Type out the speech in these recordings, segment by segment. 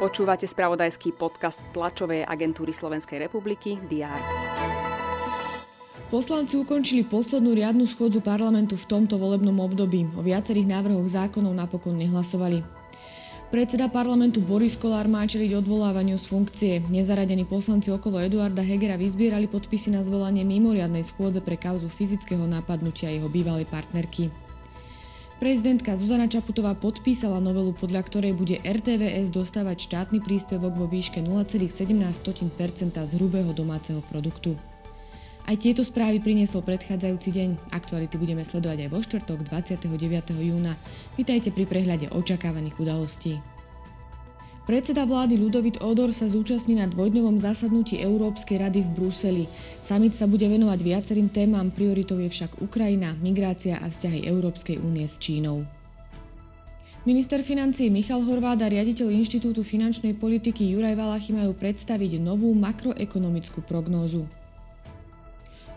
Počúvate spravodajský podcast tlačovej agentúry Slovenskej republiky DR. Poslanci ukončili poslednú riadnu schôdzu parlamentu v tomto volebnom období. O viacerých návrhoch zákonov napokon nehlasovali. Predseda parlamentu Boris Kolár má čeliť odvolávaniu z funkcie. Nezaradení poslanci okolo Eduarda Hegera vyzbierali podpisy na zvolanie mimoriadnej schôdze pre kauzu fyzického napadnutia jeho bývalej partnerky. Prezidentka Zuzana Čaputová podpísala novelu, podľa ktorej bude RTVS dostávať štátny príspevok vo výške 0,17 z hrubého domáceho produktu. Aj tieto správy priniesol predchádzajúci deň. Aktuality budeme sledovať aj vo štvrtok 29. júna. Vítajte pri prehľade očakávaných udalostí. Predseda vlády Ludovit Odor sa zúčastní na dvojdňovom zasadnutí Európskej rady v Bruseli. Samit sa bude venovať viacerým témam, prioritou je však Ukrajina, migrácia a vzťahy Európskej únie s Čínou. Minister financií Michal Horváda a riaditeľ Inštitútu finančnej politiky Juraj Valachy majú predstaviť novú makroekonomickú prognózu.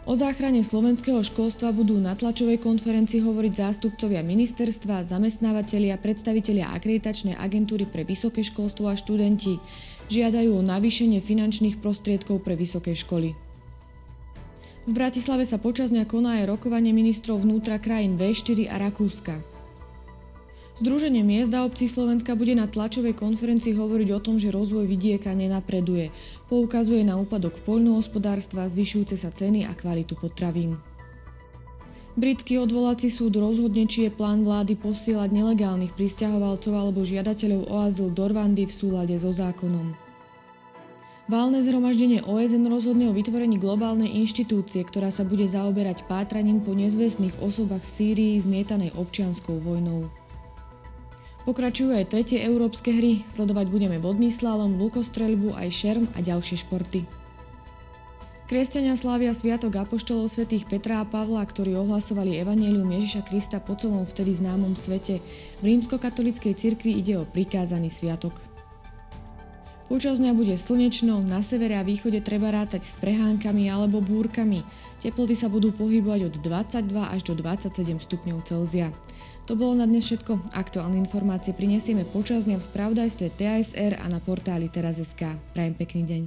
O záchrane slovenského školstva budú na tlačovej konferencii hovoriť zástupcovia ministerstva, zamestnávateľia, predstavitelia akreditačnej agentúry pre vysoké školstvo a študenti. Žiadajú o navýšenie finančných prostriedkov pre vysoké školy. V Bratislave sa počas dňa koná aj rokovanie ministrov vnútra krajín V4 a Rakúska. Združenie miest a obcí Slovenska bude na tlačovej konferencii hovoriť o tom, že rozvoj vidieka nenapreduje. Poukazuje na úpadok poľnohospodárstva, zvyšujúce sa ceny a kvalitu potravín. Britský odvolací súd rozhodne, či je plán vlády posielať nelegálnych pristahovalcov alebo žiadateľov o azyl do Rwandy v súlade so zákonom. Válne zhromaždenie OSN rozhodne o vytvorení globálnej inštitúcie, ktorá sa bude zaoberať pátraním po nezvestných osobách v Sýrii zmietanej občianskou vojnou. Pokračujú aj tretie európske hry, sledovať budeme vodný slalom, lukostreľbu, aj šerm a ďalšie športy. Kresťania slávia Sviatok Apoštolov svätých Petra a Pavla, ktorí ohlasovali Evangelium Ježiša Krista po celom vtedy známom svete. V rímskokatolickej cirkvi ide o prikázaný sviatok. Počas dňa bude slnečno, na severe a východe treba rátať s prehánkami alebo búrkami. Teploty sa budú pohybovať od 22 až do 27 stupňov Celzia. To bolo na dnes všetko. Aktuálne informácie prinesieme počas dňa v spravodajstve TASR a na portáli teraz.sk. Prajem pekný deň.